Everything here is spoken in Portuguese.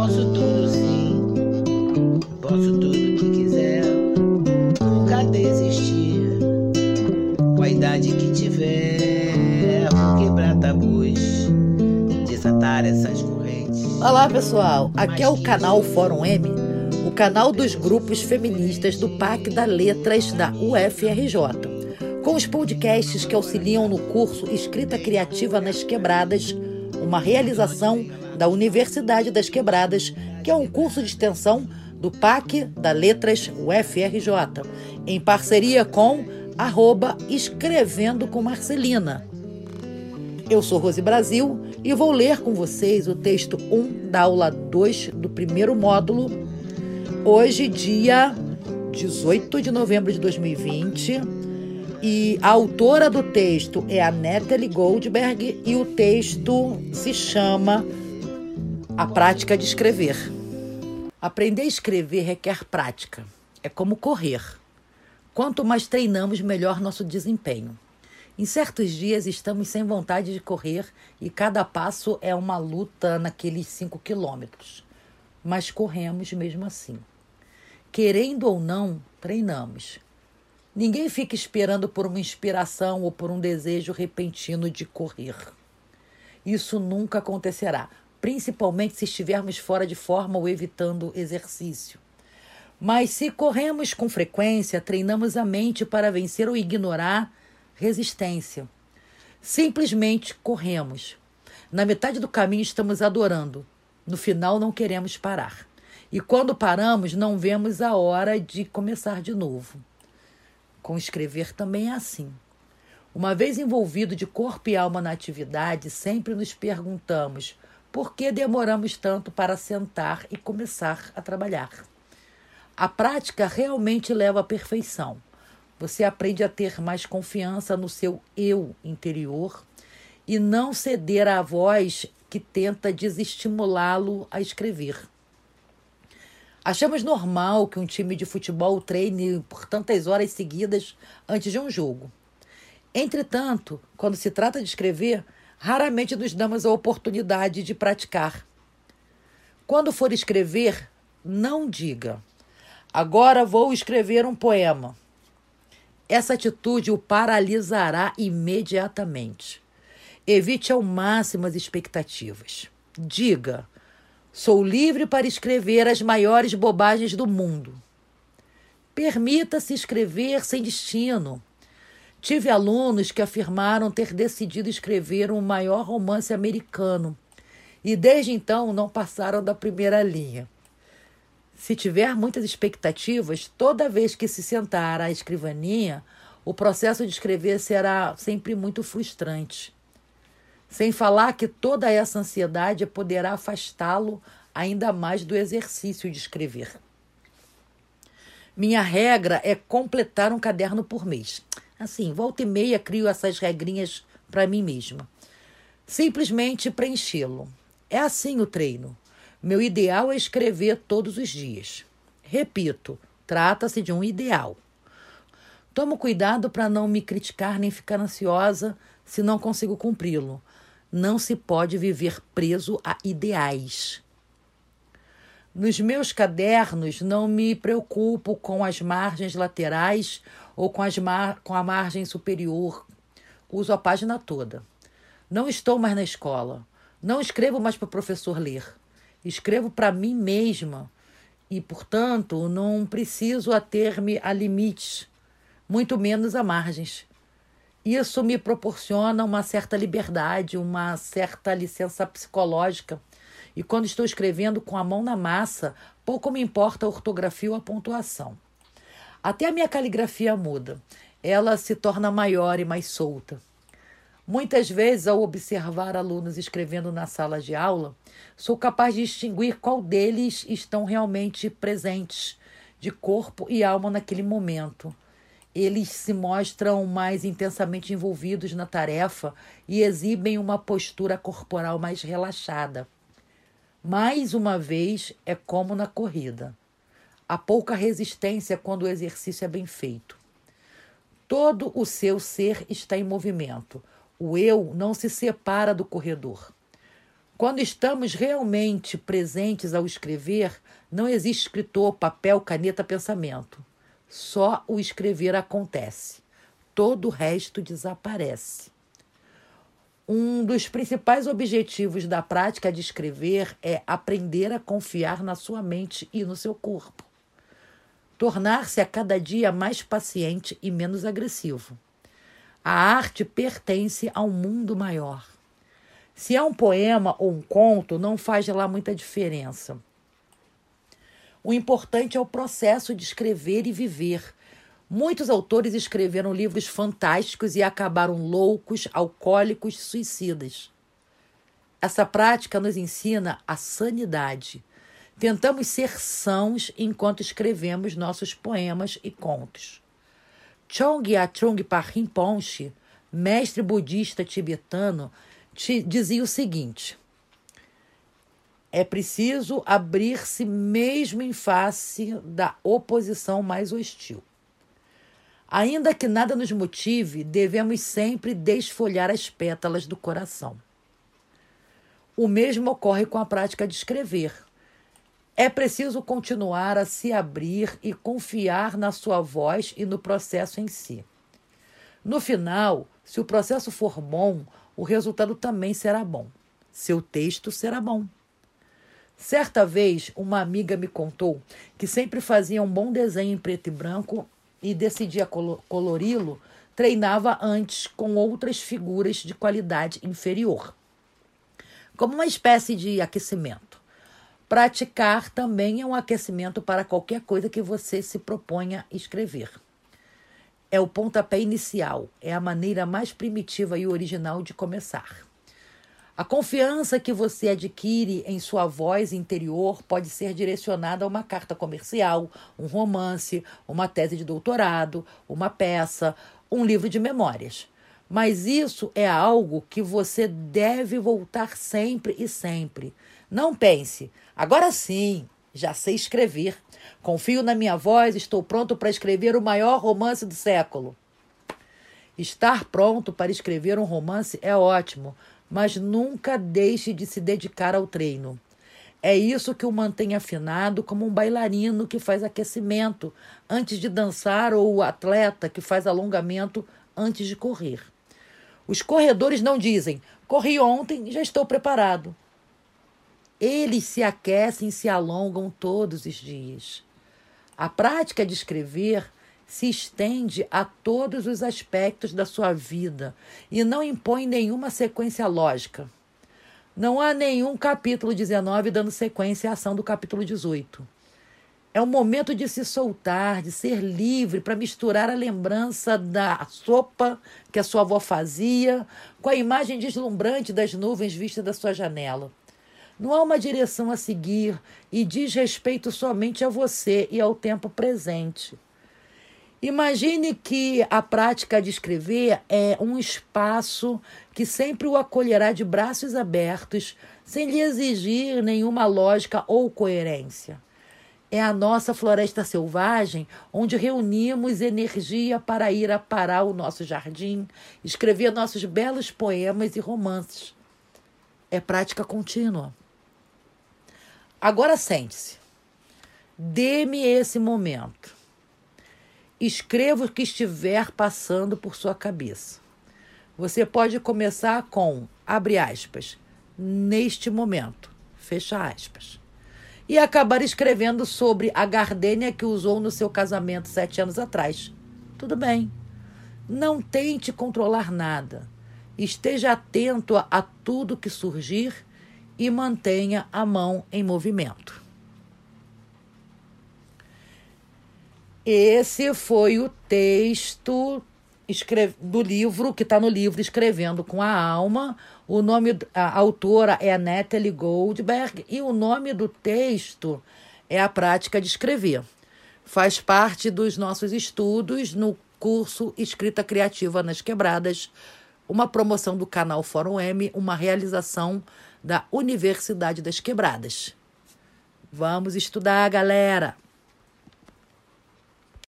posso tudo sim, posso tudo que quiser, nunca desistir, com a idade que tiver, vou quebrar tabus, desatar essas correntes. Olá pessoal, aqui é o canal Fórum M, o canal dos grupos feministas do PAC da Letras da UFRJ, com os podcasts que auxiliam no curso Escrita Criativa nas Quebradas, uma realização da Universidade das Quebradas, que é um curso de extensão do PAC da Letras UFRJ, em parceria com arroba Escrevendo com Marcelina. Eu sou Rose Brasil e vou ler com vocês o texto 1 da aula 2 do primeiro módulo, hoje, dia 18 de novembro de 2020. E a autora do texto é a Natalie Goldberg e o texto se chama A Prática de Escrever. Aprender a escrever requer prática. É como correr. Quanto mais treinamos, melhor nosso desempenho. Em certos dias estamos sem vontade de correr e cada passo é uma luta naqueles cinco quilômetros. Mas corremos mesmo assim. Querendo ou não, treinamos. Ninguém fica esperando por uma inspiração ou por um desejo repentino de correr. Isso nunca acontecerá, principalmente se estivermos fora de forma ou evitando exercício. Mas se corremos com frequência, treinamos a mente para vencer ou ignorar resistência. Simplesmente corremos. Na metade do caminho estamos adorando. No final não queremos parar. E quando paramos, não vemos a hora de começar de novo. Com escrever também é assim. Uma vez envolvido de corpo e alma na atividade, sempre nos perguntamos por que demoramos tanto para sentar e começar a trabalhar. A prática realmente leva à perfeição. Você aprende a ter mais confiança no seu eu interior e não ceder à voz que tenta desestimulá-lo a escrever. Achamos normal que um time de futebol treine por tantas horas seguidas antes de um jogo. Entretanto, quando se trata de escrever, raramente nos damos a oportunidade de praticar. Quando for escrever, não diga: agora vou escrever um poema. Essa atitude o paralisará imediatamente. Evite ao máximo as expectativas. Diga: sou livre para escrever as maiores bobagens do mundo. Permita-se escrever sem destino. Tive alunos que afirmaram ter decidido escrever o maior romance americano e desde então não passaram da primeira linha. Se tiver muitas expectativas, toda vez que se sentar à escrivaninha, o processo de escrever será sempre muito frustrante. Sem falar que toda essa ansiedade poderá afastá-lo ainda mais do exercício de escrever. Minha regra é completar um caderno por mês. Assim, volta e meia crio essas regrinhas para mim mesma. Simplesmente preenchê-lo. É assim o treino. Meu ideal é escrever todos os dias. Repito, trata-se de um ideal. Tomo cuidado para não me criticar nem ficar ansiosa se não consigo cumpri-lo. Não se pode viver preso a ideais. Nos meus cadernos, não me preocupo com as margens laterais ou com, as mar com a margem superior. Uso a página toda. Não estou mais na escola. Não escrevo mais para o professor ler escrevo para mim mesma e, portanto, não preciso ater-me a limites, muito menos a margens. Isso me proporciona uma certa liberdade, uma certa licença psicológica. E quando estou escrevendo com a mão na massa, pouco me importa a ortografia ou a pontuação. Até a minha caligrafia muda. Ela se torna maior e mais solta. Muitas vezes, ao observar alunos escrevendo na sala de aula, sou capaz de distinguir qual deles estão realmente presentes, de corpo e alma naquele momento. Eles se mostram mais intensamente envolvidos na tarefa e exibem uma postura corporal mais relaxada. Mais uma vez, é como na corrida. Há pouca resistência quando o exercício é bem feito. Todo o seu ser está em movimento o eu não se separa do corredor. Quando estamos realmente presentes ao escrever, não existe escritor, papel, caneta, pensamento. Só o escrever acontece. Todo o resto desaparece. Um dos principais objetivos da prática de escrever é aprender a confiar na sua mente e no seu corpo. Tornar-se a cada dia mais paciente e menos agressivo. A arte pertence a um mundo maior. Se é um poema ou um conto, não faz lá muita diferença. O importante é o processo de escrever e viver, Muitos autores escreveram livros fantásticos e acabaram loucos, alcoólicos, suicidas. Essa prática nos ensina a sanidade. Tentamos ser sãos enquanto escrevemos nossos poemas e contos. Chongya Trungpa Rinpoche, mestre budista tibetano, dizia o seguinte: é preciso abrir-se mesmo em face da oposição mais hostil. Ainda que nada nos motive, devemos sempre desfolhar as pétalas do coração. O mesmo ocorre com a prática de escrever. É preciso continuar a se abrir e confiar na sua voz e no processo em si. No final, se o processo for bom, o resultado também será bom. Seu texto será bom. Certa vez, uma amiga me contou que sempre fazia um bom desenho em preto e branco e decidia colori-lo, treinava antes com outras figuras de qualidade inferior, como uma espécie de aquecimento. Praticar também é um aquecimento para qualquer coisa que você se proponha escrever. É o pontapé inicial, é a maneira mais primitiva e original de começar. A confiança que você adquire em sua voz interior pode ser direcionada a uma carta comercial, um romance, uma tese de doutorado, uma peça, um livro de memórias. Mas isso é algo que você deve voltar sempre e sempre. Não pense, agora sim, já sei escrever. Confio na minha voz, estou pronto para escrever o maior romance do século. Estar pronto para escrever um romance é ótimo, mas nunca deixe de se dedicar ao treino. É isso que o mantém afinado, como um bailarino que faz aquecimento antes de dançar ou o atleta que faz alongamento antes de correr. Os corredores não dizem: corri ontem, já estou preparado. Eles se aquecem e se alongam todos os dias. A prática de escrever se estende a todos os aspectos da sua vida e não impõe nenhuma sequência lógica. Não há nenhum capítulo 19 dando sequência à ação do capítulo 18. É o momento de se soltar, de ser livre, para misturar a lembrança da sopa que a sua avó fazia com a imagem deslumbrante das nuvens vistas da sua janela. Não há uma direção a seguir e diz respeito somente a você e ao tempo presente. Imagine que a prática de escrever é um espaço que sempre o acolherá de braços abertos, sem lhe exigir nenhuma lógica ou coerência. É a nossa floresta selvagem onde reunimos energia para ir aparar o nosso jardim, escrever nossos belos poemas e romances. É prática contínua. Agora sente-se. Dê-me esse momento. Escreva o que estiver passando por sua cabeça. Você pode começar com, abre aspas, neste momento, fecha aspas. E acabar escrevendo sobre a gardênia que usou no seu casamento sete anos atrás. Tudo bem. Não tente controlar nada. Esteja atento a, a tudo que surgir e mantenha a mão em movimento. Esse foi o texto do livro, que está no livro Escrevendo com a Alma. O nome, a autora é Natalie Goldberg e o nome do texto é A Prática de Escrever. Faz parte dos nossos estudos no curso Escrita Criativa nas Quebradas, uma promoção do canal Fórum M, uma realização da Universidade das Quebradas. Vamos estudar, galera!